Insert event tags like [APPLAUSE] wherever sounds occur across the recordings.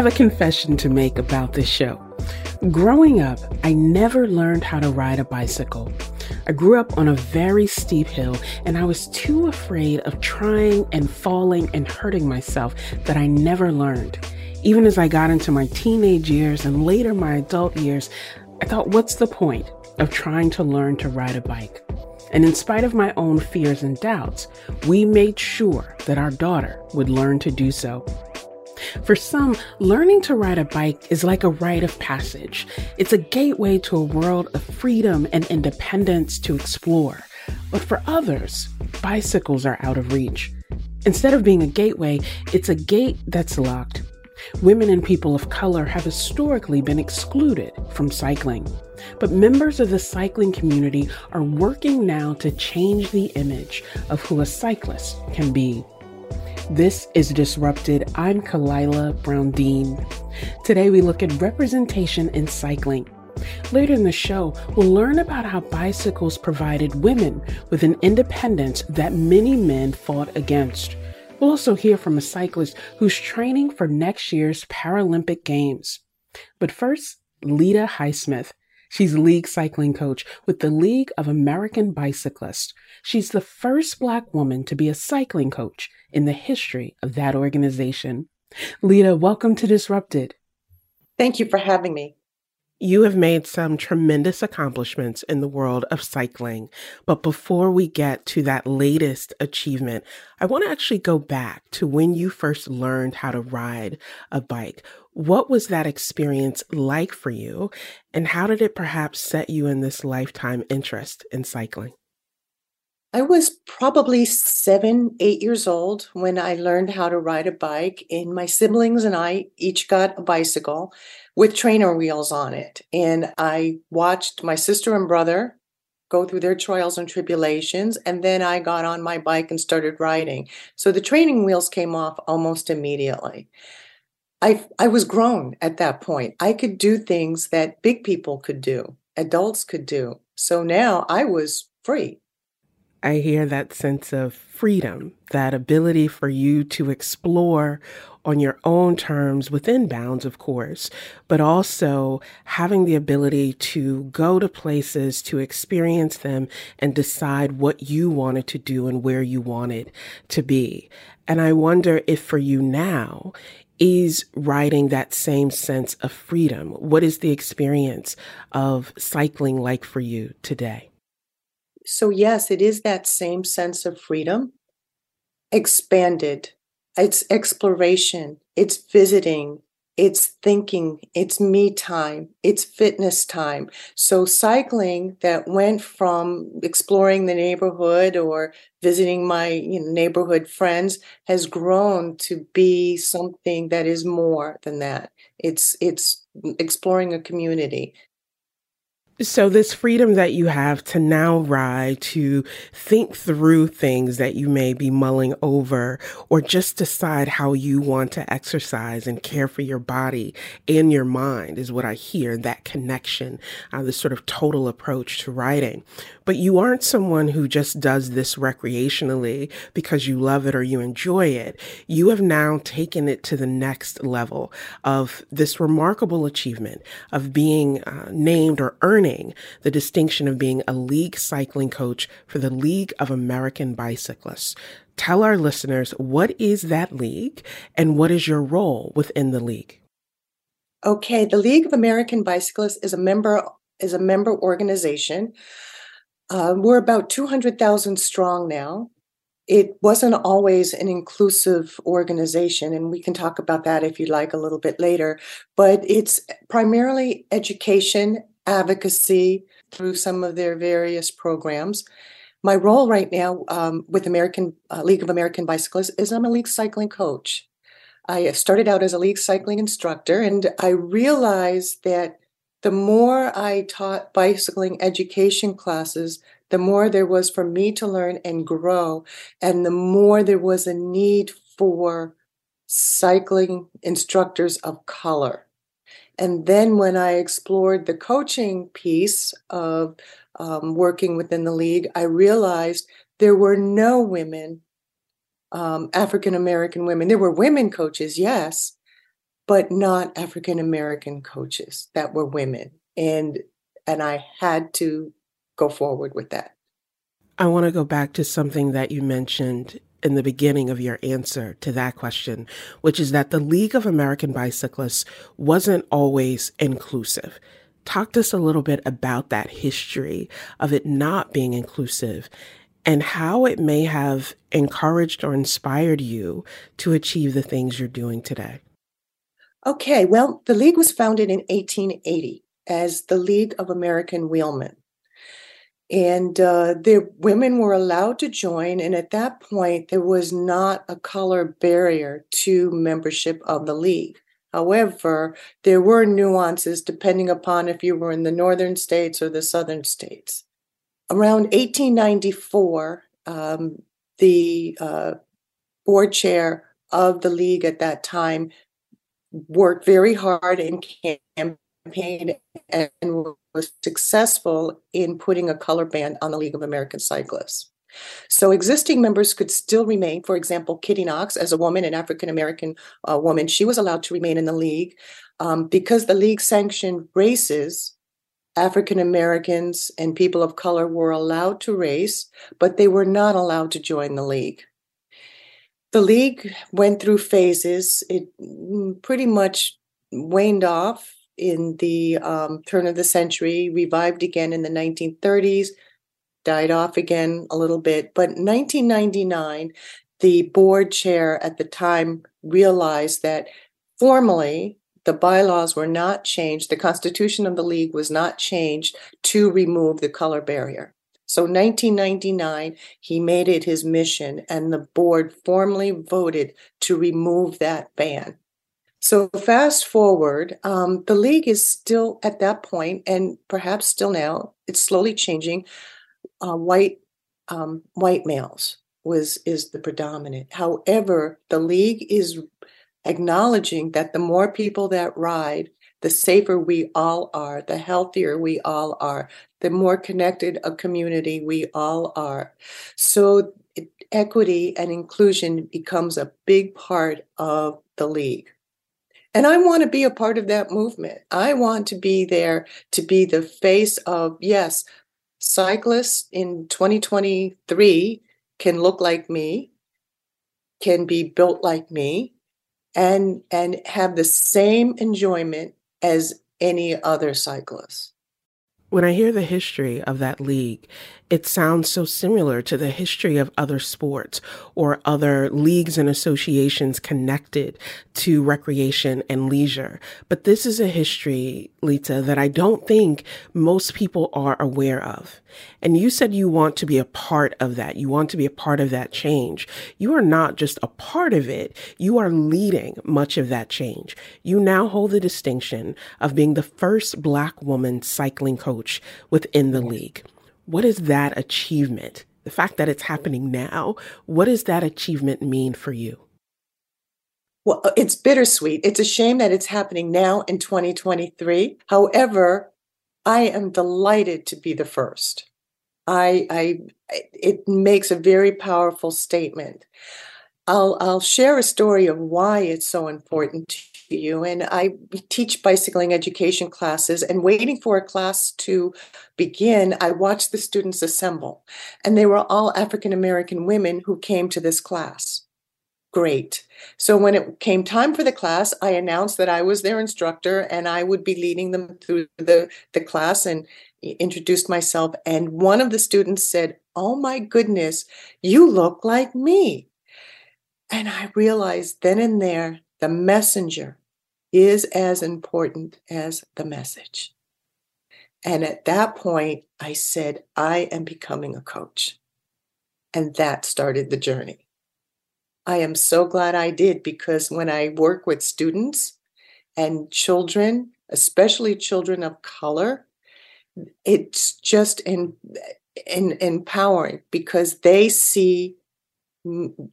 Have a confession to make about this show. Growing up, I never learned how to ride a bicycle. I grew up on a very steep hill and I was too afraid of trying and falling and hurting myself that I never learned. Even as I got into my teenage years and later my adult years, I thought, what's the point of trying to learn to ride a bike? And in spite of my own fears and doubts, we made sure that our daughter would learn to do so. For some, learning to ride a bike is like a rite of passage. It's a gateway to a world of freedom and independence to explore. But for others, bicycles are out of reach. Instead of being a gateway, it's a gate that's locked. Women and people of color have historically been excluded from cycling. But members of the cycling community are working now to change the image of who a cyclist can be. This is Disrupted. I'm Kalila Brown-Dean. Today we look at representation in cycling. Later in the show, we'll learn about how bicycles provided women with an independence that many men fought against. We'll also hear from a cyclist who's training for next year's Paralympic Games. But first, Leta Highsmith. She's league cycling coach with the League of American Bicyclists. She's the first Black woman to be a cycling coach in the history of that organization. Leta, welcome to Disrupted. Thank you for having me. You have made some tremendous accomplishments in the world of cycling. But before we get to that latest achievement, I want to actually go back to when you first learned how to ride a bike. What was that experience like for you? And how did it perhaps set you in this lifetime interest in cycling? I was probably seven, eight years old when I learned how to ride a bike, and my siblings and I each got a bicycle with trainer wheels on it. And I watched my sister and brother go through their trials and tribulations, and then I got on my bike and started riding. So the training wheels came off almost immediately. I I was grown at that point. I could do things that big people could do, adults could do. So now I was free. I hear that sense of freedom, that ability for you to explore on your own terms within bounds, of course, but also having the ability to go to places, to experience them, and decide what you wanted to do and where you wanted to be. And I wonder if for you now, is riding that same sense of freedom? What is the experience of cycling like for you today? So, yes, it is that same sense of freedom expanded. It's exploration, it's visiting, it's thinking, it's me time, it's fitness time. So, cycling that went from exploring the neighborhood or visiting my you know, neighborhood friends has grown to be something that is more than that. It's it's exploring a community, so, this freedom that you have to now ride, to think through things that you may be mulling over, or just decide how you want to exercise and care for your body and your mind, is what I hear that connection, uh, this sort of total approach to riding. But you aren't someone who just does this recreationally because you love it or you enjoy it. You have now taken it to the next level of this remarkable achievement of being uh, named or earning the distinction of being a league cycling coach for the League of American Bicyclists. Tell our listeners what is that league and what is your role within the league? Okay, the League of American Bicyclists is a member is a member organization. Uh, we're about 200,000 strong now. It wasn't always an inclusive organization, and we can talk about that if you'd like a little bit later. But it's primarily education advocacy through some of their various programs. My role right now um, with American uh, League of American Bicyclists is I'm a league cycling coach. I started out as a league cycling instructor, and I realized that the more I taught bicycling education classes, the more there was for me to learn and grow, and the more there was a need for cycling instructors of color. And then when I explored the coaching piece of um, working within the league, I realized there were no women, um, African American women. There were women coaches, yes, but not African American coaches that were women. And and I had to go forward with that. I want to go back to something that you mentioned in the beginning of your answer to that question, which is that the League of American Bicyclists wasn't always inclusive. Talk to us a little bit about that history of it not being inclusive and how it may have encouraged or inspired you to achieve the things you're doing today. Okay, well, the League was founded in 1880 as the League of American Wheelmen and uh, the women were allowed to join and at that point there was not a color barrier to membership of the league. However there were nuances depending upon if you were in the northern states or the southern states. Around 1894 um, the uh, board chair of the league at that time worked very hard and campaigned and was successful in putting a color ban on the League of American Cyclists. So existing members could still remain. For example, Kitty Knox, as a woman, an African American uh, woman, she was allowed to remain in the league um, because the league sanctioned races. African Americans and people of color were allowed to race, but they were not allowed to join the league. The league went through phases. It mm, pretty much waned off in the um, turn of the century, revived again in the 1930s, died off again a little bit. But 1999, the board chair at the time realized that formally the bylaws were not changed, the constitution of the league was not changed to remove the color barrier. So 1999, he made it his mission, and the board formally voted to remove that ban. So fast forward, um, the league is still at that point, and perhaps still now. It's slowly changing. Uh, white um, white males was is the predominant. However, the league is acknowledging that the more people that ride, the safer we all are, the healthier we all are, the more connected a community we all are. So equity and inclusion becomes a big part of the league. And I want to be a part of that movement. I want to be there to be the face of, yes, cyclists in 2023 can look like me, can be built like me, and and have the same enjoyment as any other cyclist. When I hear the history of that league, it sounds so similar to the history of other sports or other leagues and associations connected to recreation and leisure. But this is a history, Leta, that I don't think most people are aware of. And you said you want to be a part of that. You want to be a part of that change. You are not just a part of it. You are leading much of that change. You now hold the distinction of being the first black woman cycling coach within the league. What is that achievement? The fact that it's happening now, what does that achievement mean for you? Well, uh, it's bittersweet. It's a shame that it's happening now in 2023. However, I am delighted to be the first. I, I, it makes a very powerful statement. I'll, I'll share a story of why it's so important you. And I teach bicycling education classes, and waiting for a class to begin, I watched the students assemble. And they were all African American women who came to this class. Great. So when it came time for the class, I announced that I was their instructor and I would be leading them through the, the class and introduced myself. And one of the students said, Oh my goodness, you look like me. And I realized then and there the messenger is as important as the message. And at that point, I said, I am becoming a coach. And that started the journey. I am so glad I did because when I work with students and children, especially children of color, it's just in, in, empowering because they see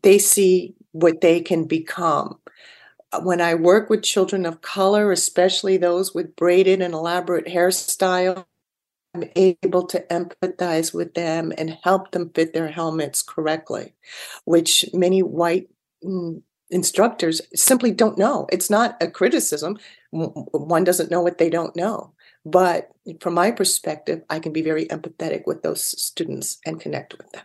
they see what they can become. When I work with children of color, especially those with braided and elaborate hairstyle, I'm able to empathize with them and help them fit their helmets correctly, which many white mm, instructors simply don't know. It's not a criticism. One doesn't know what they don't know. But from my perspective, I can be very empathetic with those students and connect with them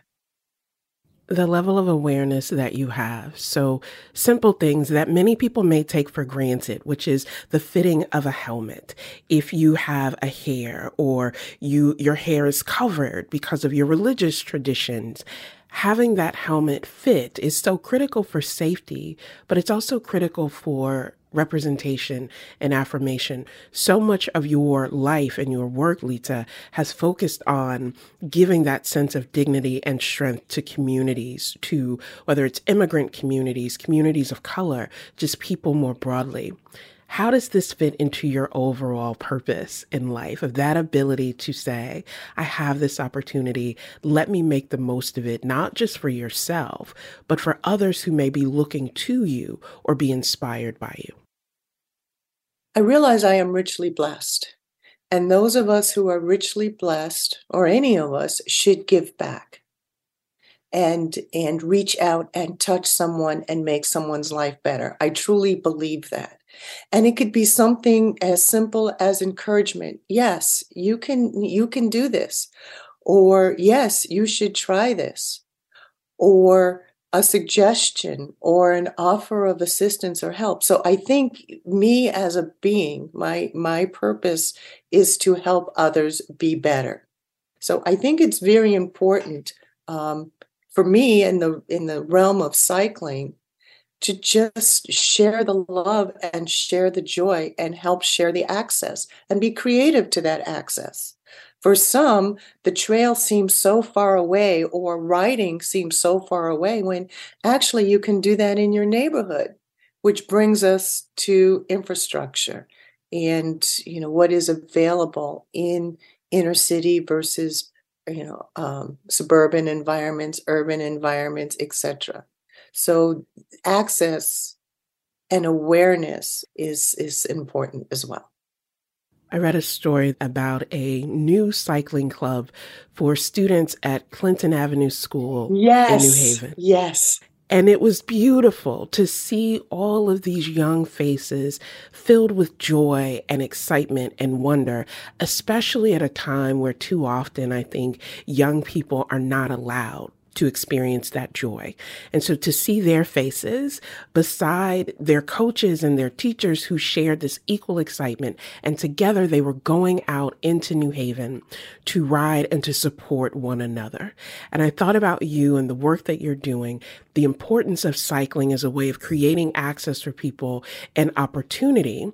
the level of awareness that you have. So, simple things that many people may take for granted, which is the fitting of a helmet. If you have a hair or you your hair is covered because of your religious traditions, having that helmet fit is so critical for safety, but it's also critical for representation and affirmation. So much of your life and your work, Leta, has focused on giving that sense of dignity and strength to communities, to whether it's immigrant communities, communities of color, just people more broadly. How does this fit into your overall purpose in life of that ability to say, I have this opportunity, let me make the most of it, not just for yourself, but for others who may be looking to you or be inspired by you? I realize I am richly blessed. And those of us who are richly blessed, or any of us, should give back and and reach out and touch someone and make someone's life better. I truly believe that. And it could be something as simple as encouragement. Yes, you can you can do this. Or yes, you should try this. Or a suggestion or an offer of assistance or help. So I think me as a being, my my purpose is to help others be better. So I think it's very important um, for me in the in the realm of cycling to just share the love and share the joy and help share the access and be creative to that access. For some, the trail seems so far away or riding seems so far away when actually you can do that in your neighborhood, which brings us to infrastructure and you know what is available in inner city versus you know um, suburban environments urban environments etc so access and awareness is is important as well I read a story about a new cycling club for students at Clinton Avenue School yes, in New Haven. Yes. And it was beautiful to see all of these young faces filled with joy and excitement and wonder, especially at a time where too often I think young people are not allowed to experience that joy. And so to see their faces beside their coaches and their teachers who shared this equal excitement, and together they were going out into New Haven to ride and to support one another. And I thought about you and the work that you're doing, the importance of cycling as a way of creating access for people and opportunity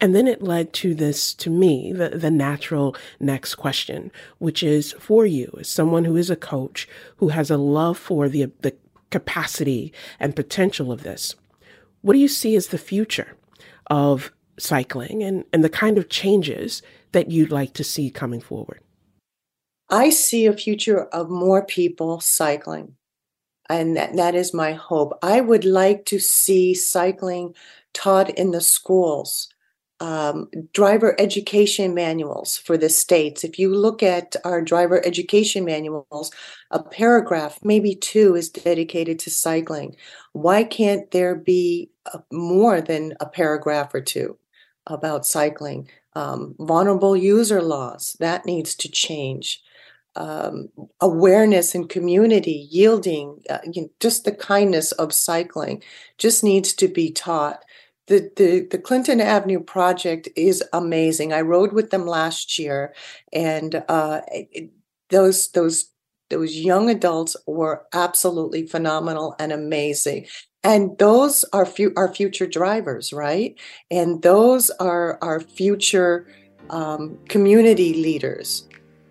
and then it led to this, to me, the, the natural next question, which is for you, as someone who is a coach, who has a love for the, the capacity and potential of this. What do you see as the future of cycling and, and the kind of changes that you'd like to see coming forward? I see a future of more people cycling. And that, that is my hope. I would like to see cycling taught in the schools um, driver education manuals for the states. If you look at our driver education manuals, a paragraph, maybe two, is dedicated to cycling. Why can't there be a, more than a paragraph or two about cycling? Um, vulnerable user laws, that needs to change. Um, awareness and community yielding, uh, you know, just the kindness of cycling just needs to be taught the, the the Clinton Avenue project is amazing. I rode with them last year, and uh, it, those those those young adults were absolutely phenomenal and amazing. And those are fu- our future drivers, right? And those are our future um, community leaders.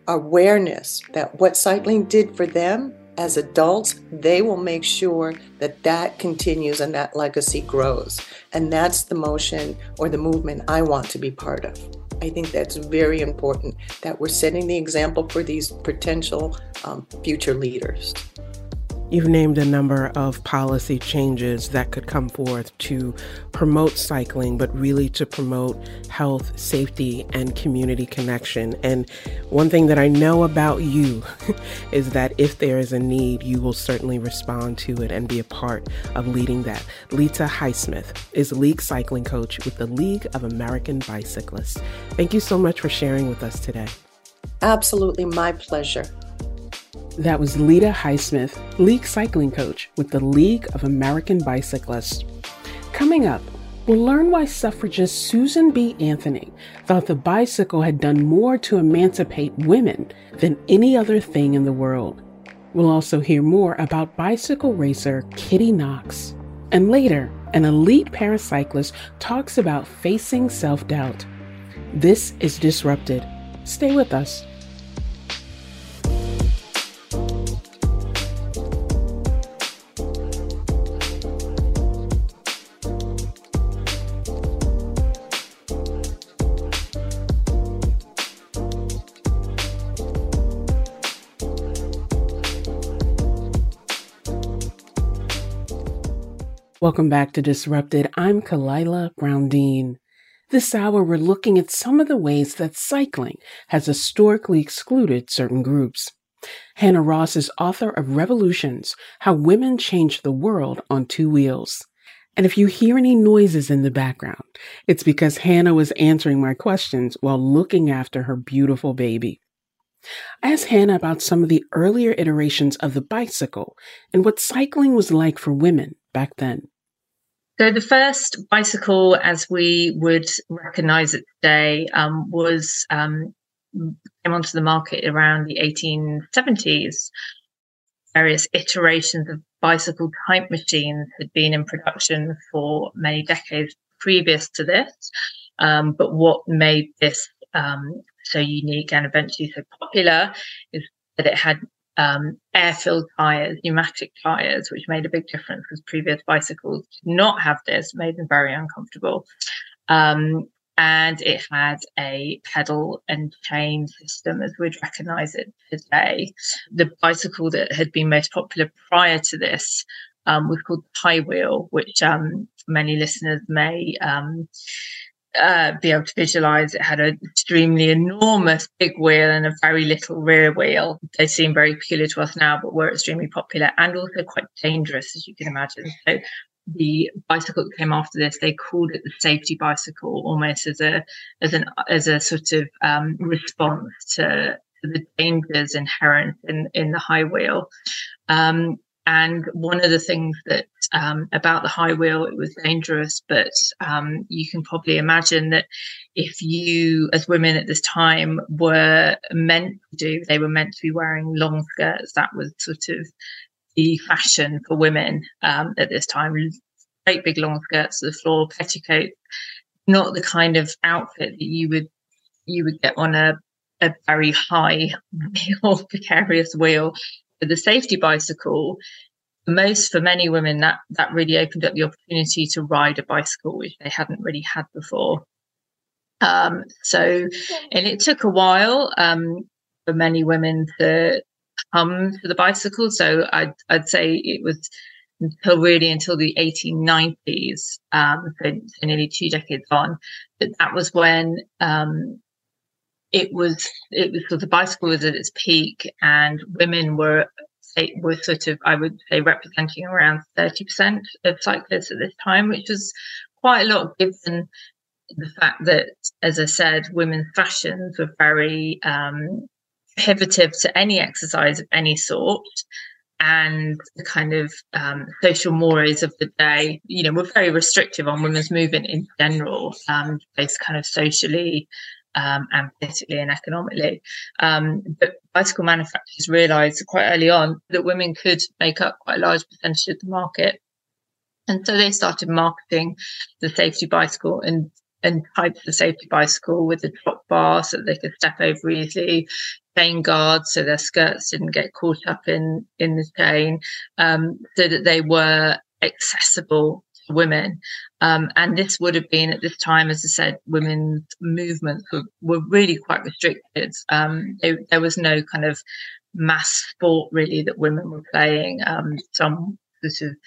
Awareness that what cycling did for them as adults, they will make sure that that continues and that legacy grows. And that's the motion or the movement I want to be part of. I think that's very important that we're setting the example for these potential um, future leaders. You've named a number of policy changes that could come forth to promote cycling, but really to promote health, safety, and community connection. And one thing that I know about you [LAUGHS] is that if there is a need, you will certainly respond to it and be a part of leading that. Leta Highsmith is league cycling coach with the League of American Bicyclists. Thank you so much for sharing with us today. Absolutely, my pleasure. That was Leta Highsmith, league cycling coach with the League of American Bicyclists. Coming up, we'll learn why suffragist Susan B. Anthony thought the bicycle had done more to emancipate women than any other thing in the world. We'll also hear more about bicycle racer Kitty Knox. And later, an elite paracyclist talks about facing self doubt. This is Disrupted. Stay with us. Welcome back to Disrupted. I'm Kalila Brown-Dean. This hour, we're looking at some of the ways that cycling has historically excluded certain groups. Hannah Ross is author of Revolutions How Women Changed the World on Two Wheels. And if you hear any noises in the background, it's because Hannah was answering my questions while looking after her beautiful baby. I asked Hannah about some of the earlier iterations of the bicycle and what cycling was like for women back then. So the first bicycle, as we would recognise it today, um, was um, came onto the market around the 1870s. Various iterations of bicycle type machines had been in production for many decades previous to this. Um, but what made this um, so unique and eventually so popular is that it had um, air-filled tires, pneumatic tires, which made a big difference because previous bicycles did not have this, made them very uncomfortable. Um, and it had a pedal and chain system as we'd recognize it today. The bicycle that had been most popular prior to this um, was called the high wheel, which um, many listeners may um, uh, be able to visualize it had an extremely enormous big wheel and a very little rear wheel. They seem very peculiar to us now, but were extremely popular and also quite dangerous, as you can imagine. So the bicycle that came after this, they called it the safety bicycle, almost as a as an as a sort of um, response to, the dangers inherent in in the high wheel. Um, and one of the things that um, about the high wheel, it was dangerous, but um, you can probably imagine that if you, as women at this time, were meant to do, they were meant to be wearing long skirts. That was sort of the fashion for women um, at this time. Great big long skirts to the floor, petticoats, not the kind of outfit that you would you would get on a a very high [LAUGHS] wheel, precarious wheel the safety bicycle, most for many women, that that really opened up the opportunity to ride a bicycle, which they hadn't really had before. Um, so, and it took a while um, for many women to come to the bicycle. So I'd, I'd say it was until really until the 1890s, um, so nearly two decades on, But that was when um, it was it was sort of the bicycle was at its peak and women were were sort of I would say representing around 30% of cyclists at this time, which was quite a lot given the fact that, as I said, women's fashions were very um, to any exercise of any sort. And the kind of um, social mores of the day, you know, were very restrictive on women's movement in general, um, based kind of socially um, and politically and economically. Um, but bicycle manufacturers realised quite early on that women could make up quite a large percentage of the market. And so they started marketing the safety bicycle and, and types of safety bicycle with the drop bar so they could step over easily, chain guards so their skirts didn't get caught up in in the chain, um, so that they were accessible women. Um, and this would have been at this time, as I said, women's movements were, were really quite restricted. Um, there was no kind of mass sport really that women were playing. Um, some sort of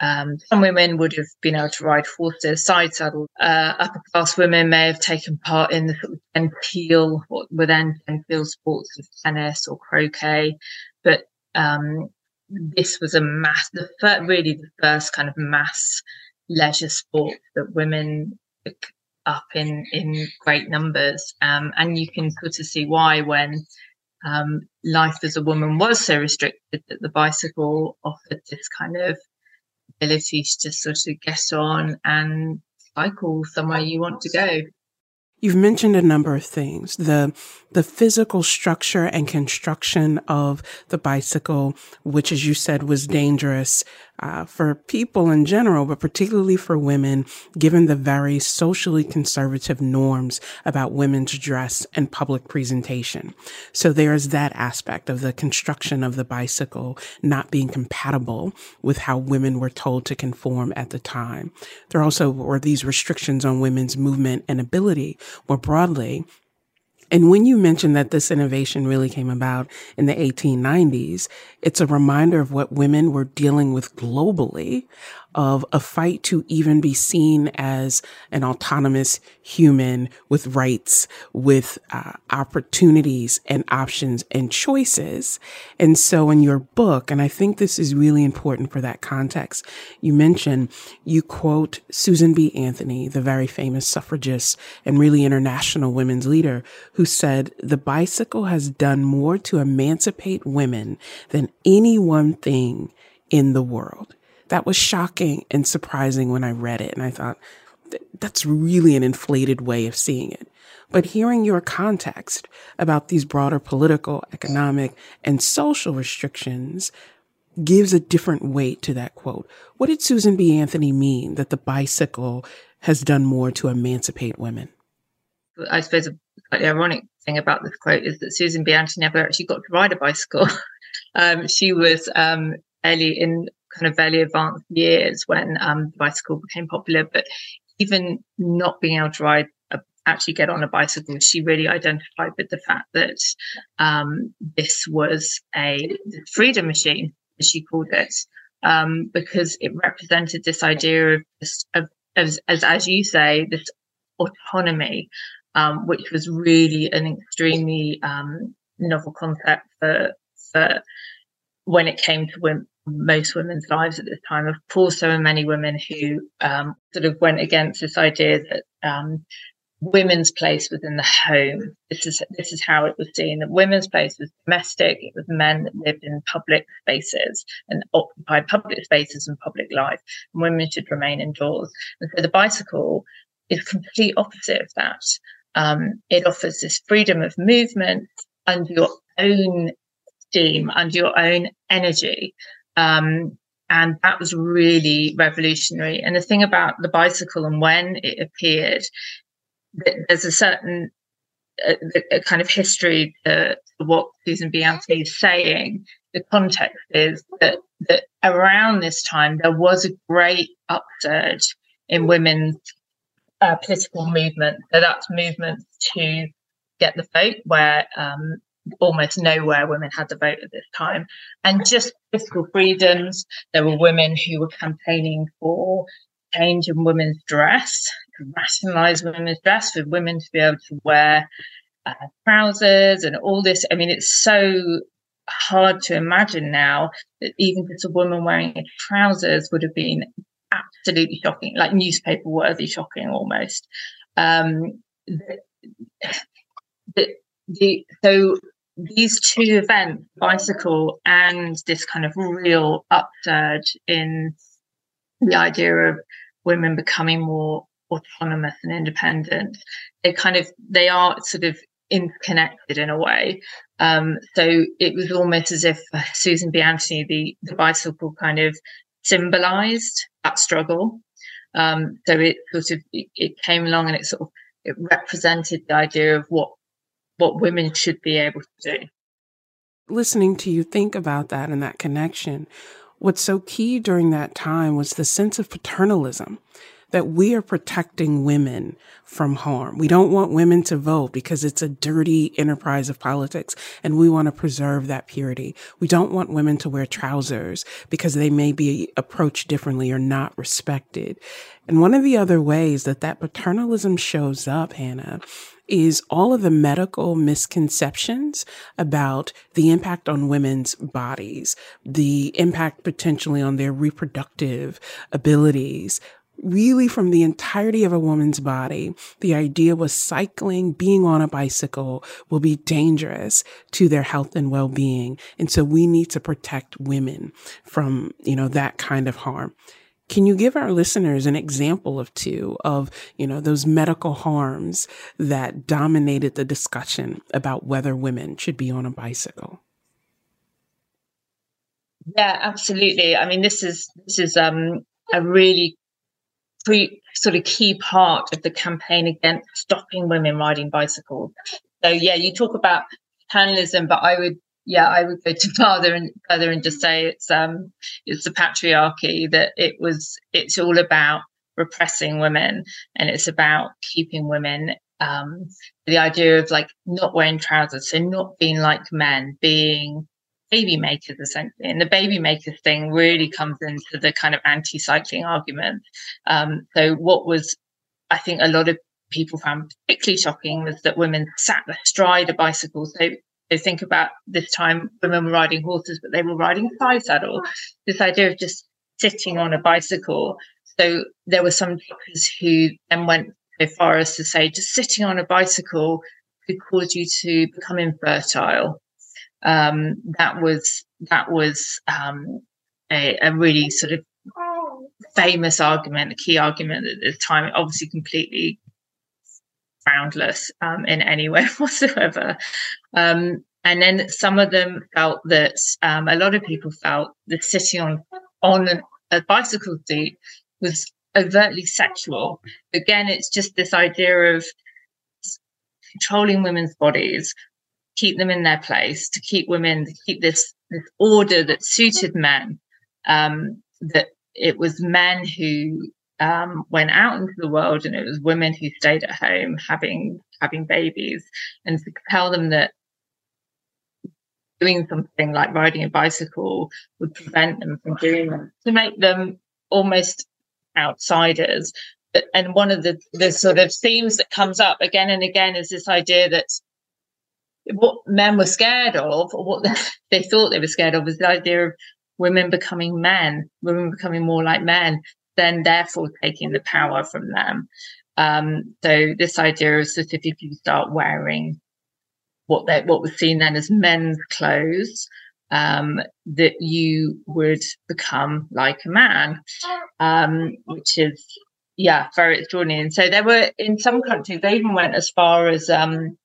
um, some women would have been able to ride horses, side saddle. Uh, upper class women may have taken part in the sort of genteel, what were then genteel sports of tennis or croquet. But um, this was a mass, the first, really the first kind of mass leisure sport that women took up in in great numbers. Um, and you can sort of see why when um, life as a woman was so restricted that the bicycle offered this kind of ability to just sort of get on and cycle somewhere you want to go. You've mentioned a number of things. The the physical structure and construction of the bicycle, which as you said was dangerous uh, for people in general, but particularly for women, given the very socially conservative norms about women's dress and public presentation. So there's that aspect of the construction of the bicycle not being compatible with how women were told to conform at the time. There also were these restrictions on women's movement and ability more broadly. And when you mention that this innovation really came about in the 1890s, it's a reminder of what women were dealing with globally of a fight to even be seen as an autonomous human with rights, with uh, opportunities and options and choices. And so in your book, and I think this is really important for that context, you mention, you quote Susan B. Anthony, the very famous suffragist and really international women's leader, who said, the bicycle has done more to emancipate women than any one thing in the world that was shocking and surprising when I read it. And I thought, that's really an inflated way of seeing it. But hearing your context about these broader political, economic, and social restrictions gives a different weight to that quote. What did Susan B. Anthony mean that the bicycle has done more to emancipate women? I suppose slightly ironic thing about this quote is that Susan B. Anthony never actually got to ride a bicycle. [LAUGHS] um, she was um, early in kind of fairly advanced years when um, the bicycle became popular. But even not being able to ride, a, actually get on a bicycle, she really identified with the fact that um, this was a freedom machine, as she called it, um, because it represented this idea of, of as, as, as you say, this autonomy, um, which was really an extremely um, novel concept for for when it came to women, most women's lives at this time. Of course, there were many women who um, sort of went against this idea that um, women's place was in the home. This is this is how it was seen. That women's place was domestic. It was men that lived in public spaces and occupied public spaces and public life. And women should remain indoors. And so the bicycle is complete opposite of that. Um, it offers this freedom of movement under your own steam, under your own energy. Um, and that was really revolutionary. And the thing about the bicycle and when it appeared, there's a certain a, a kind of history to, to, what Susan B. Anthony is saying. The context is that, that around this time there was a great upsurge in women's uh, political movement. So that's movements to get the vote, where um, almost nowhere women had the vote at this time. And just political freedoms. There were women who were campaigning for change in women's dress, to rationalize women's dress for women to be able to wear uh, trousers and all this. I mean, it's so hard to imagine now that even just a woman wearing trousers would have been absolutely shocking, like newspaper worthy shocking almost. Um, the, the, the, so these two events, bicycle and this kind of real upsurge in the idea of women becoming more autonomous and independent, they kind of they are sort of interconnected in a way. Um, so it was almost as if uh, Susan B. Anthony, the, the bicycle kind of symbolized that struggle. Um, so it sort of it, it, came along and it sort of it represented the idea of what what women should be able to do. Listening to you think about that and that connection, what's so key during that time was the sense of paternalism that we are protecting women from harm. We don't want women to vote because it's a dirty enterprise of politics and we want to preserve that purity. We don't want women to wear trousers because they may be approached differently or not respected. And one of the other ways that that paternalism shows up, Hannah, is all of the medical misconceptions about the impact on women's bodies, the impact potentially on their reproductive abilities, really from the entirety of a woman's body, the idea was cycling, being on a bicycle will be dangerous to their health and well-being. And so we need to protect women from, you know, that kind of harm. Can you give our listeners an example of two of, you know, those medical harms that dominated the discussion about whether women should be on a bicycle? Yeah, absolutely. I mean, this is this is um, a really pre- sort of key part of the campaign against stopping women riding bicycles. So yeah, you talk about paternalism, but I would yeah, I would go to [LAUGHS] further and further and just say it's um it's the patriarchy that it was it's all about repressing women and it's about keeping women um the idea of like not wearing trousers, so not being like men, being baby makers essentially. And the baby makers thing really comes into the kind of anti-cycling argument. Um, so what was i think a lot of people found particularly shocking was that women sat astride a bicycle so they think about this time women were riding horses but they were riding side saddle this idea of just sitting on a bicycle so there were some doctors who then went so far as to say just sitting on a bicycle could cause you to become infertile um, that was that was um, a, a, really sort of famous argument, a key argument at the time. Obviously, completely groundless um, in any way [LAUGHS] whatsoever. Um, and then some of them felt that um, a lot of people felt that sitting on on a bicycle seat was overtly sexual. Again, it's just this idea of controlling women's bodies keep them in their place, to keep women, to keep this, this order that suited men. Um, that it was men who um, went out into the world, and it was women who stayed at home having having babies, and to tell them that doing something like riding a bicycle would prevent them from doing them, to make them almost outsiders. And one of the, the sort of themes that comes up again and again is this idea that what men were scared of, or what [LAUGHS] they thought they were scared of, was the idea of women becoming men, women becoming more like men, then therefore taking the power from them. Um, so this idea sort of if you start wearing what they, what was seen then as men's clothes, um, that you would become like a man, um, which is yeah very extraordinary. And so there were in some countries they even went as far as um,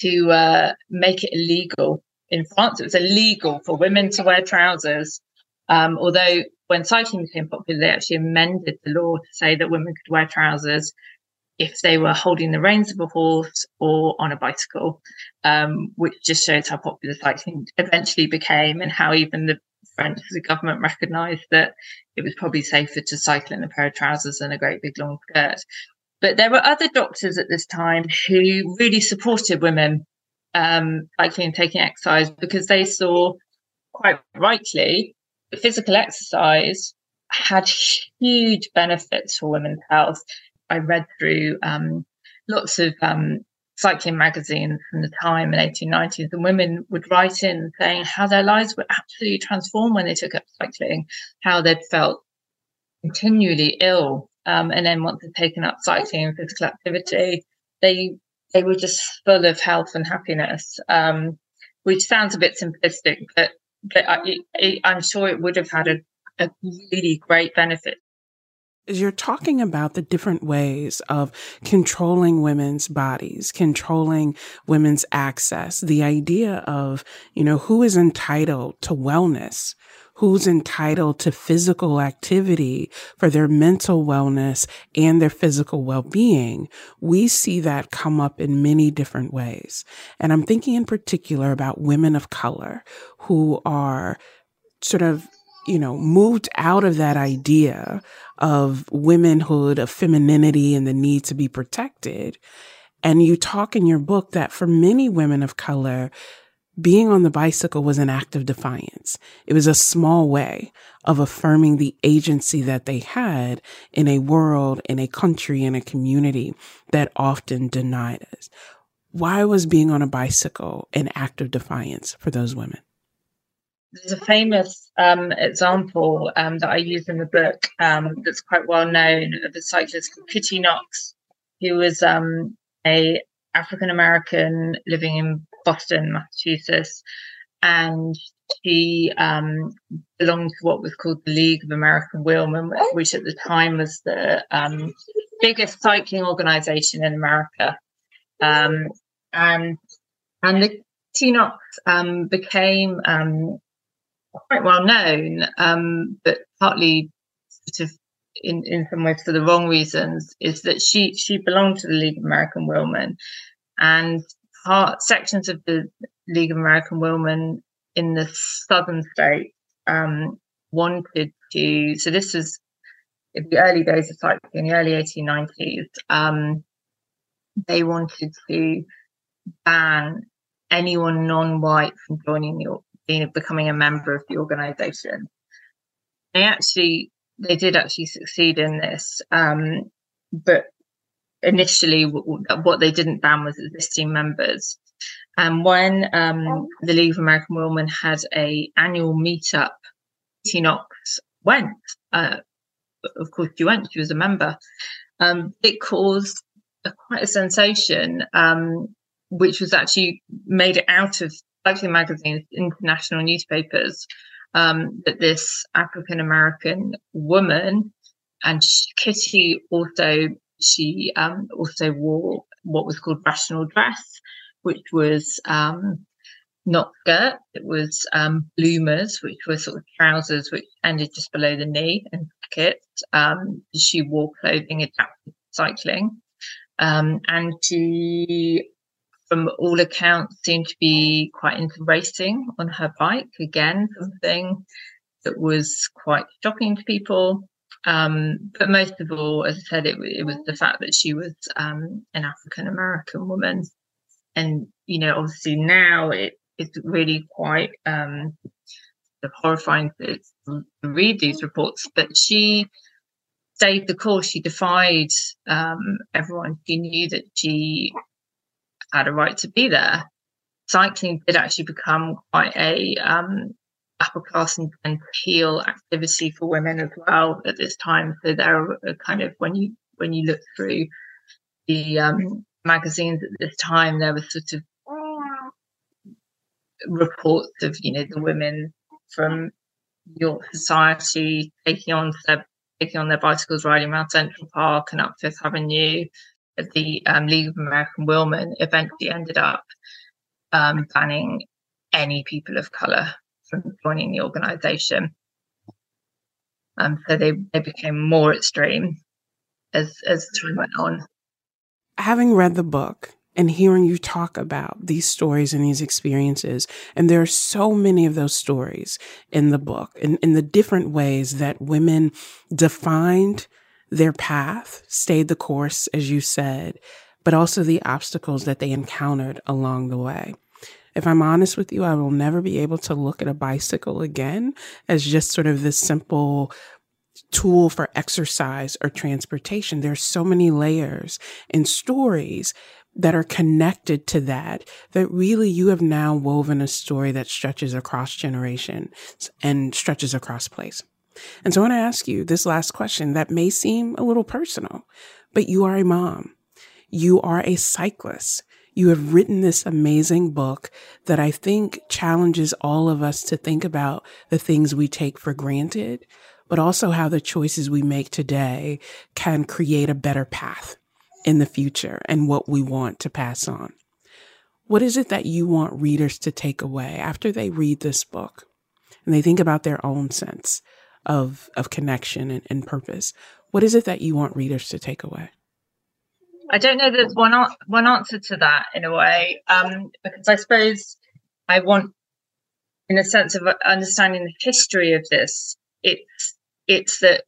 to uh, make it illegal. In France, it was illegal for women to wear trousers. Um, although when cycling became popular, they actually amended the law to say that women could wear trousers if they were holding the reins of a horse or on a bicycle, um, which just shows how popular cycling eventually became and how even the French the government recognised that it was probably safer to cycle in a pair of trousers than a great big long skirt. But there were other doctors at this time who really supported women um, cycling and taking exercise because they saw, quite rightly, physical exercise had huge benefits for women's health. I read through um, lots of um, cycling magazines from the time in 1890s, and women would write in saying how their lives were absolutely transformed when they took up cycling, how they'd felt continually ill um, and then once they'd taken up cycling and physical activity, they they were just full of health and happiness, um, which sounds a bit simplistic, but but I, am sure it would have had a, a really great benefit. As you're talking about the different ways of controlling women's bodies, controlling women's access, the idea of, you know, who is entitled to wellness, who's entitled to physical activity for their mental wellness and their physical well-being, we see that come up in many different ways. And I'm thinking in particular about women of color who are sort of you know, moved out of that idea of womanhood, of femininity and the need to be protected. And you talk in your book that for many women of color, being on the bicycle was an act of defiance. It was a small way of affirming the agency that they had in a world, in a country, in a community that often denied us. Why was being on a bicycle an act of defiance for those women? There's a famous um, example um, that I use in the book um, that's quite well known of a cyclist called Kitty Knox, who was um, a African American living in Boston, Massachusetts, and she um, belonged to what was called the League of American Wheelmen, which at the time was the um, biggest cycling organization in America. Um, and and the Kitty Knox um, became um, quite well known, um, but partly sort of in, in some ways for the wrong reasons, is that she she belonged to the League of American Wheelmen, and part sections of the League of American Wheelmen in the southern states um, wanted to. So this was in the early days of cycling, in the early 1890s. Um, they wanted to ban anyone non-white from joining the being becoming a member of the organization. They actually they did actually succeed in this, um, but initially what they didn't ban was existing members. And when um, the League of American Wheelmen had a annual meetup, Kitty Knox went. Uh, of course, she went. She was a member. Um, it caused a, quite a sensation, um, which was actually made it out of cycling magazines, international newspapers, um, that this African American woman and she, Kitty also she um, also wore what was called rational dress, which was um, not skirt. It was um, bloomers, which were sort of trousers which ended just below the knee and. Um, she wore clothing adapted to cycling. Um, and she, from all accounts, seemed to be quite into racing on her bike. Again, something that was quite shocking to people. Um, but most of all, as I said, it, it was the fact that she was um, an African American woman. And, you know, obviously now it, it's really quite um, horrifying to, read these reports. But she stayed the course. She defied um, everyone. She knew that she had a right to be there. Cycling did actually become quite a um, upper class and genteel activity for women as well at this time. So there are kind of when you when you look through the um, magazines at this time, there was sort of reports of you know the women from York society taking on their taking on their bicycles, riding around Central Park and up Fifth Avenue. The um, League of American Wheelmen eventually ended up um, banning any people of color from joining the organization. Um, so they, they became more extreme as, as time went on. Having read the book and hearing you talk about these stories and these experiences, and there are so many of those stories in the book, in, in the different ways that women defined their path, stayed the course, as you said, but also the obstacles that they encountered along the way. If I'm honest with you, I will never be able to look at a bicycle again as just sort of this simple tool for exercise or transportation. There's so many layers and stories that are connected to that, that really you have now woven a story that stretches across generations and stretches across place. And so I want to ask you this last question that may seem a little personal, but you are a mom. You are a cyclist. You have written this amazing book that I think challenges all of us to think about the things we take for granted, but also how the choices we make today can create a better path in the future and what we want to pass on. What is it that you want readers to take away after they read this book? and they think about their own sense of of connection and, and purpose. What is it that you want readers to take away? I don't know there's one one answer to that in a way, um, because I suppose I want, in a sense of understanding the history of this, it's it's that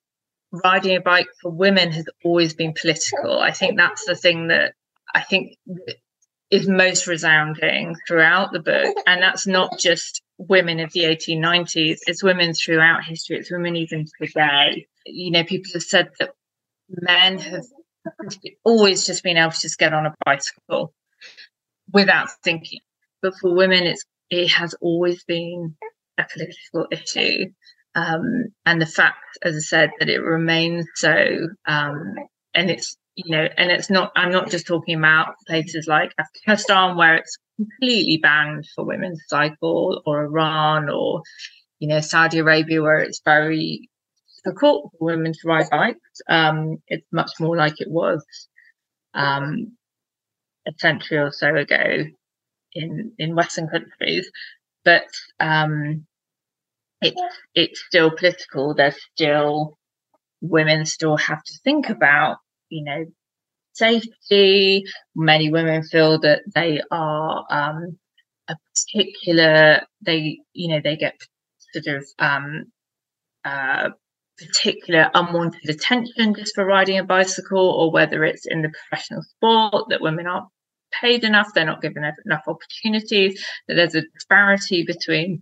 riding a bike for women has always been political. I think that's the thing that I think is most resounding throughout the book, and that's not just women of the 1890s; it's women throughout history. It's women even today. You know, people have said that men have [LAUGHS] always just been able to just get on a bicycle without thinking. But for women, it's it has always been a political issue. Um, and the fact, as I said, that it remains so, um, and it's you know, and it's not. I'm not just talking about places like Afghanistan where it's completely banned for women to cycle, or Iran, or you know, Saudi Arabia where it's very difficult for women to ride bikes. Um, it's much more like it was um, a century or so ago in in Western countries, but um, it's it's still political. There's still women still have to think about, you know, safety. Many women feel that they are um, a particular. They you know they get sort of um, uh, particular unwanted attention just for riding a bicycle, or whether it's in the professional sport that women aren't paid enough, they're not given enough opportunities, that there's a disparity between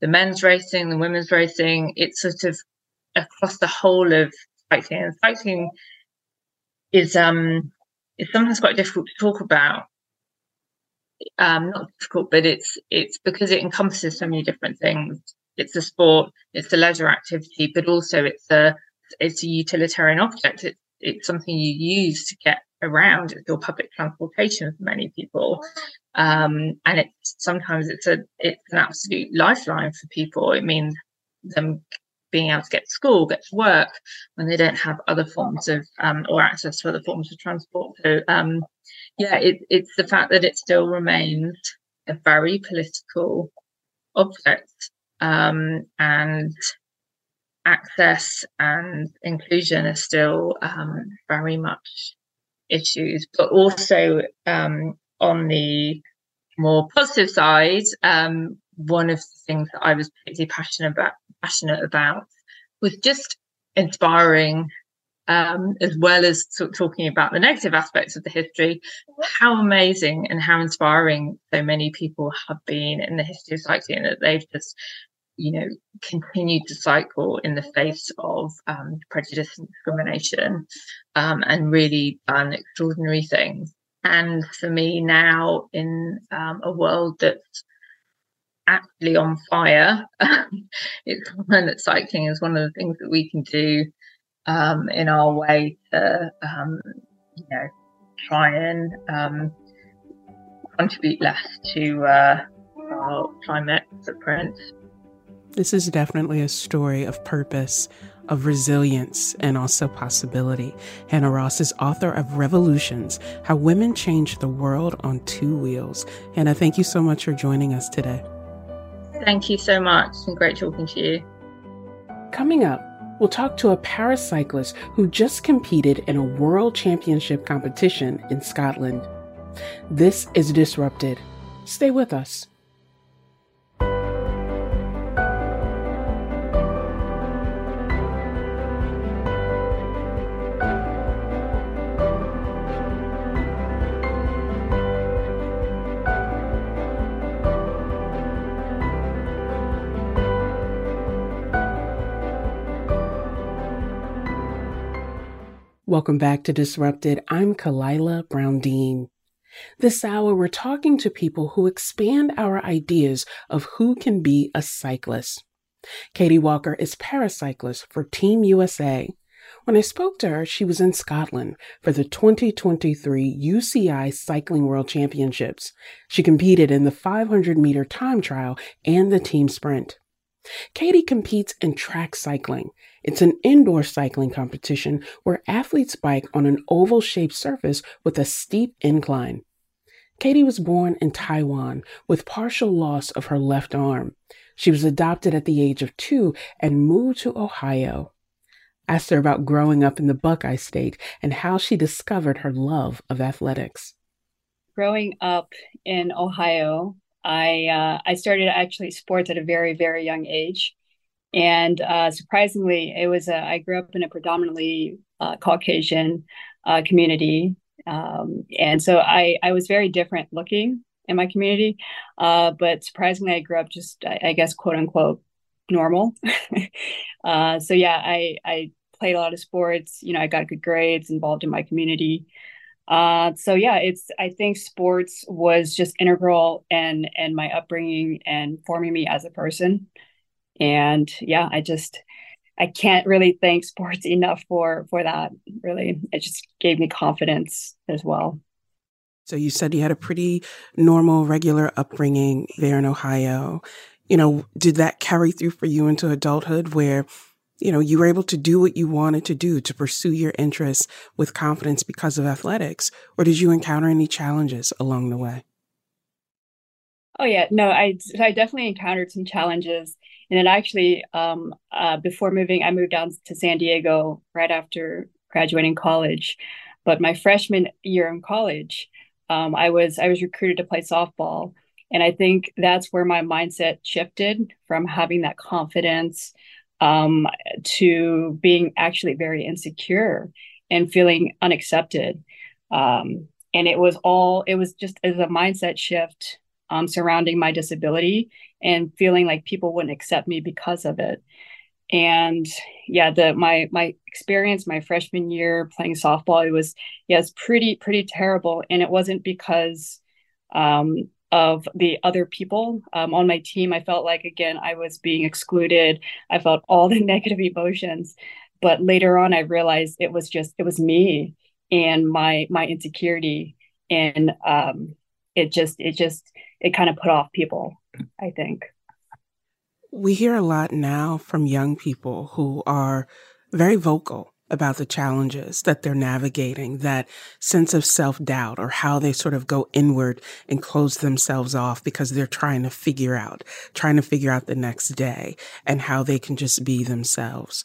the men's racing, and the women's racing. It's sort of across the whole of cycling. And cycling is um is sometimes quite difficult to talk about. Um, not difficult, but it's it's because it encompasses so many different things it's a sport, it's a leisure activity, but also it's a it's a utilitarian object. It's it's something you use to get around. It's your public transportation for many people, um, and it's sometimes it's a it's an absolute lifeline for people. It means them being able to get to school, get to work when they don't have other forms of um, or access to other forms of transport. So um, yeah, it, it's the fact that it still remains a very political object um, and access and inclusion are still um, very much issues, but also um, on the more positive side, um, one of the things that I was particularly passionate about, passionate about was just inspiring, um, as well as talking about the negative aspects of the history, how amazing and how inspiring so many people have been in the history of cycling that they've just you know, continued to cycle in the face of um, prejudice and discrimination um, and really done extraordinary things. And for me now, in um, a world that's actually on fire, [LAUGHS] it's one that cycling is one of the things that we can do um, in our way to, um, you know, try and um, contribute less to uh, our climate footprint. This is definitely a story of purpose, of resilience, and also possibility. Hannah Ross is author of Revolutions How Women Changed the World on Two Wheels. Hannah, thank you so much for joining us today. Thank you so much. It's been great talking to you. Coming up, we'll talk to a paracyclist who just competed in a world championship competition in Scotland. This is Disrupted. Stay with us. Welcome back to Disrupted. I'm Khalilah Brown Dean. This hour, we're talking to people who expand our ideas of who can be a cyclist. Katie Walker is paracyclist for Team USA. When I spoke to her, she was in Scotland for the 2023 UCI Cycling World Championships. She competed in the 500 meter time trial and the team sprint. Katie competes in track cycling. It's an indoor cycling competition where athletes bike on an oval shaped surface with a steep incline. Katie was born in Taiwan with partial loss of her left arm. She was adopted at the age of two and moved to Ohio. Asked her about growing up in the Buckeye State and how she discovered her love of athletics. Growing up in Ohio, I uh, I started actually sports at a very very young age, and uh, surprisingly, it was a, I grew up in a predominantly uh, Caucasian uh, community, um, and so I I was very different looking in my community, uh, but surprisingly, I grew up just I, I guess quote unquote normal. [LAUGHS] Uh, so yeah, I I played a lot of sports. You know, I got good grades, involved in my community. Uh, so yeah, it's I think sports was just integral and and my upbringing and forming me as a person. And yeah, I just I can't really thank sports [LAUGHS] enough for for that. Really, it just gave me confidence as well. So you said you had a pretty normal, regular upbringing there in Ohio. You know, did that carry through for you into adulthood where you know, you were able to do what you wanted to do to pursue your interests with confidence because of athletics? Or did you encounter any challenges along the way? Oh yeah, no, I I definitely encountered some challenges, and then actually, um, uh, before moving, I moved down to San Diego right after graduating college. But my freshman year in college, um, I was I was recruited to play softball, and I think that's where my mindset shifted from having that confidence um, to being actually very insecure and feeling unaccepted. Um, and it was all, it was just as a mindset shift um, surrounding my disability and feeling like people wouldn't accept me because of it. And yeah, the my my experience my freshman year playing softball it was yeah, it's pretty pretty terrible. And it wasn't because um, of the other people um, on my team. I felt like, again, I was being excluded. I felt all the [LAUGHS] negative emotions. But later on, I realized it was just, it was me and my, my insecurity. And um, it just, it just, it kind of put off people, I think. We hear a lot now from young people who are very vocal about the challenges that they're navigating, that sense of self doubt or how they sort of go inward and close themselves off because they're trying to figure out, trying to figure out the next day and how they can just be themselves.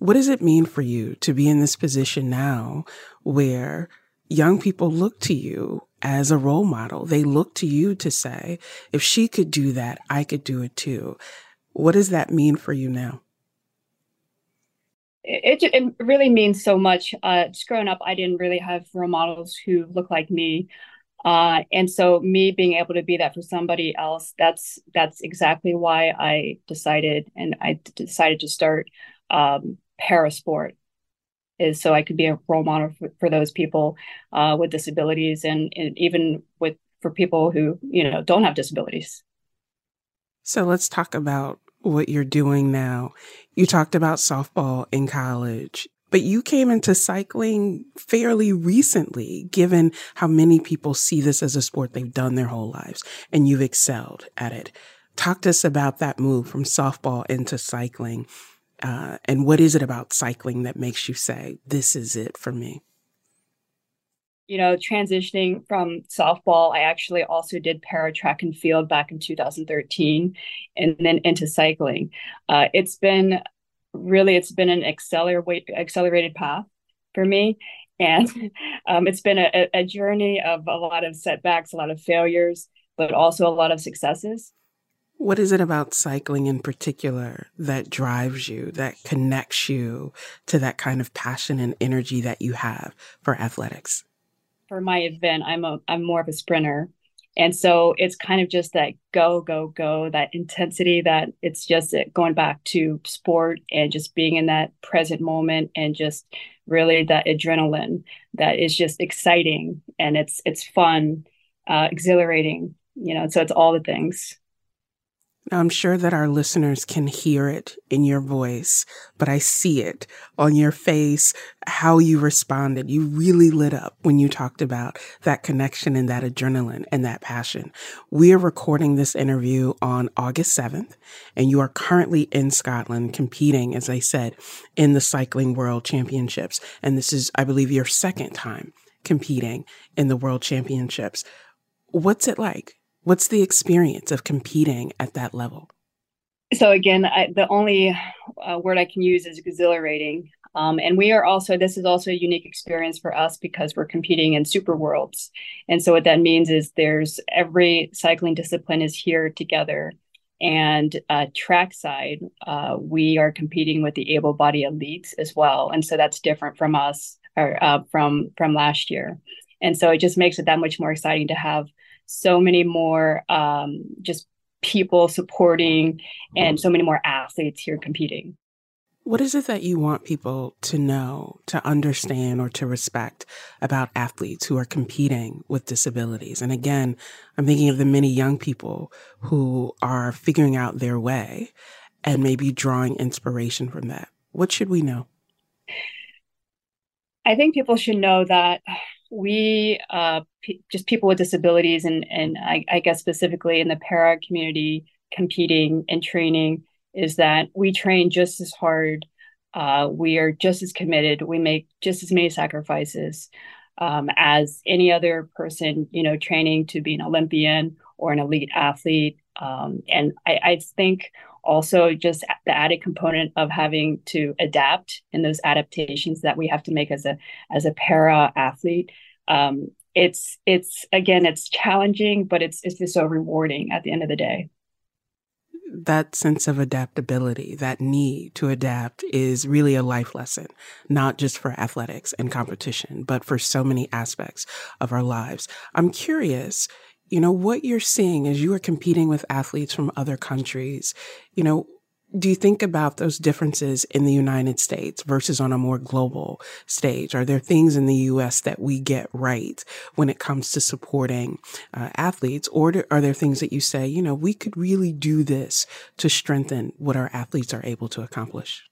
What does it mean for you to be in this position now where young people look to you as a role model? They look to you to say, if she could do that, I could do it too. What does that mean for you now? It, it really means so much. Uh, just growing up, I didn't really have role models who look like me. Uh, and so me being able to be that for somebody else, that's that's exactly why I decided and I decided to start um, parasport is so I could be a role model for, for those people uh, with disabilities and, and even with for people who you know don't have disabilities. So let's talk about what you're doing now. You talked about softball in college, but you came into cycling fairly recently, given how many people see this as a sport they've done their whole lives and you've excelled at it. Talk to us about that move from softball into cycling. Uh, and what is it about cycling that makes you say, this is it for me? You know, transitioning from softball, I actually also did para track and field back in 2013 and then into cycling. Uh, it's been really, it's been an accelerate, accelerated path for me. And [LAUGHS] um, it's been a, a journey of a lot of setbacks, a lot of failures, but also a lot of successes. What is it about cycling in particular that drives you, that connects you to that kind of passion and energy that you have for athletics? For my event, I'm a I'm more of a sprinter. And so it's kind of just that go, go, go, that intensity that it's just going back to sport and just being in that present moment and just really that adrenaline that is just exciting and it's it's fun, uh, exhilarating, you know, so it's all the things. I'm sure that our listeners can hear it in your voice, but I see it on your face, how you responded. You really lit up when you talked about that connection and that adrenaline and that passion. We are recording this interview on August 7th, and you are currently in Scotland competing, as I said, in the Cycling World Championships. And this is, I believe, your second time competing in the World Championships What's it like? What's the experience of competing at that level? So again, I, the only uh, word I can use is exhilarating. Um, and we are also, this is also a unique experience for us because we're competing in super worlds. And so what that means is there's every cycling discipline is here together. And uh, trackside, uh, we are competing with the able body elites as well. And so that's different from us or uh, from from last year. And so it just makes it that much more exciting to have so many more um, just people supporting and so many more athletes here competing. What is it that you want people to know, to understand, or to respect about athletes who are competing with disabilities? And again, I'm thinking of the many young people who are figuring out their way and maybe drawing inspiration from that. What should we know? I think people should know that we, uh, p- just people with disabilities, and and I, I guess specifically in the para community, competing and training is that we train just as hard. Uh, we are just as committed. We make just as many sacrifices um, as any other person, you know, training to be an Olympian or an elite athlete. Um, and I, I think also just the added component of having to adapt in those adaptations that we have to make as a as a para athlete. Um, it's it's again it's challenging, but it's it's just so rewarding at the end of the day that sense of adaptability, that need to adapt is really a life lesson, not just for athletics and competition, but for so many aspects of our lives. I'm curious, you know, what you're seeing as you are competing with athletes from other countries, you know, do you think about those differences in the United States versus on a more global stage? Are there things in the US that we get right when it comes to supporting uh, athletes? Or do, are there things that you say, you know, we could really do this to strengthen what our athletes are able to accomplish?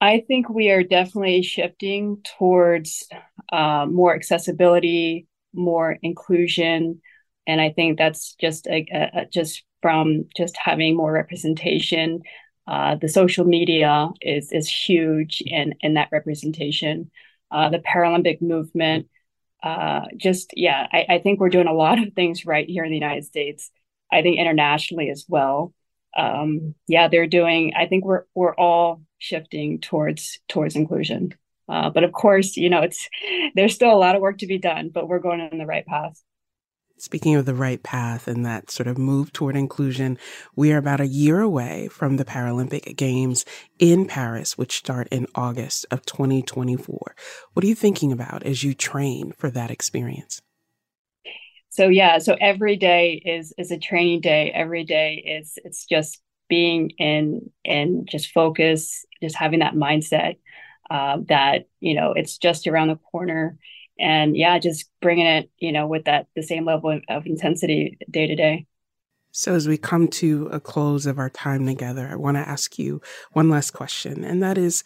I think we are definitely shifting towards uh, more accessibility, more inclusion. And I think that's just a, a, just from just having more representation. Uh, the social media is is huge in in that representation. Uh, the Paralympic movement, uh, just yeah, I, I, think we're doing a lot of things right here in the United States. I think internationally as well. Um, yeah, they're doing. I think we're we're all shifting towards towards inclusion. Uh, but of course, you know, it's there's still a lot of work to be done, but we're going in the right path. Speaking of the right path and that sort of move toward inclusion, we are about a year away from the Paralympic Games in Paris, which start in August of 2024. What are you thinking about as you train for that experience? So yeah, so every day is is a training day. Every day is it's just being in and just focus, just having that mindset uh, that you know it's just around the corner and yeah just bringing it you know with that the same level of intensity day to day. So as we come to a close of our time together i want to ask you one last question and that is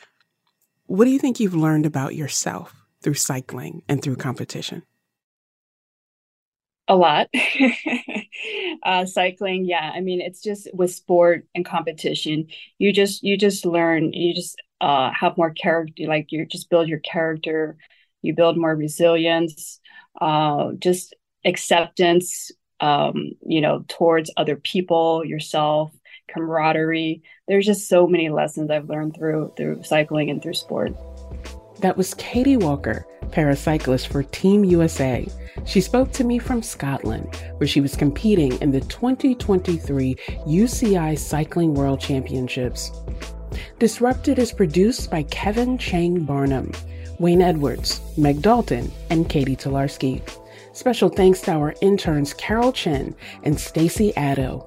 what do you think you've learned about yourself through cycling and through competition? A lot. [LAUGHS] Uh, cycling yeah i mean it's just with sport and competition you just you just learn you just uh, have more character like you just build your character you build more resilience, uh, just acceptance, um, you know, towards other people, yourself, camaraderie. There's just so many lessons I've learned through through cycling and through sport. That was Katie Walker, paracyclist for Team USA. She spoke to me from Scotland, where she was competing in the 2023 UCI Cycling World Championships. Disrupted is produced by Kevin Chang Barnum. Wayne Edwards, Meg Dalton, and Catie Talarski. Special thanks to our interns Carol Chen and Stacey Addo.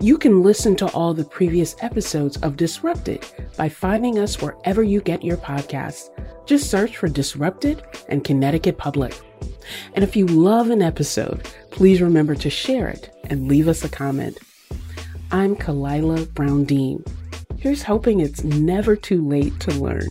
You can listen to all the previous episodes of Disrupted by finding us wherever you get your podcasts. Just search for Disrupted and Connecticut Public. And if you love an episode, please remember to share it and leave us a comment. I'm Khalilah Brown Dean. Here's hoping it's never too late to learn.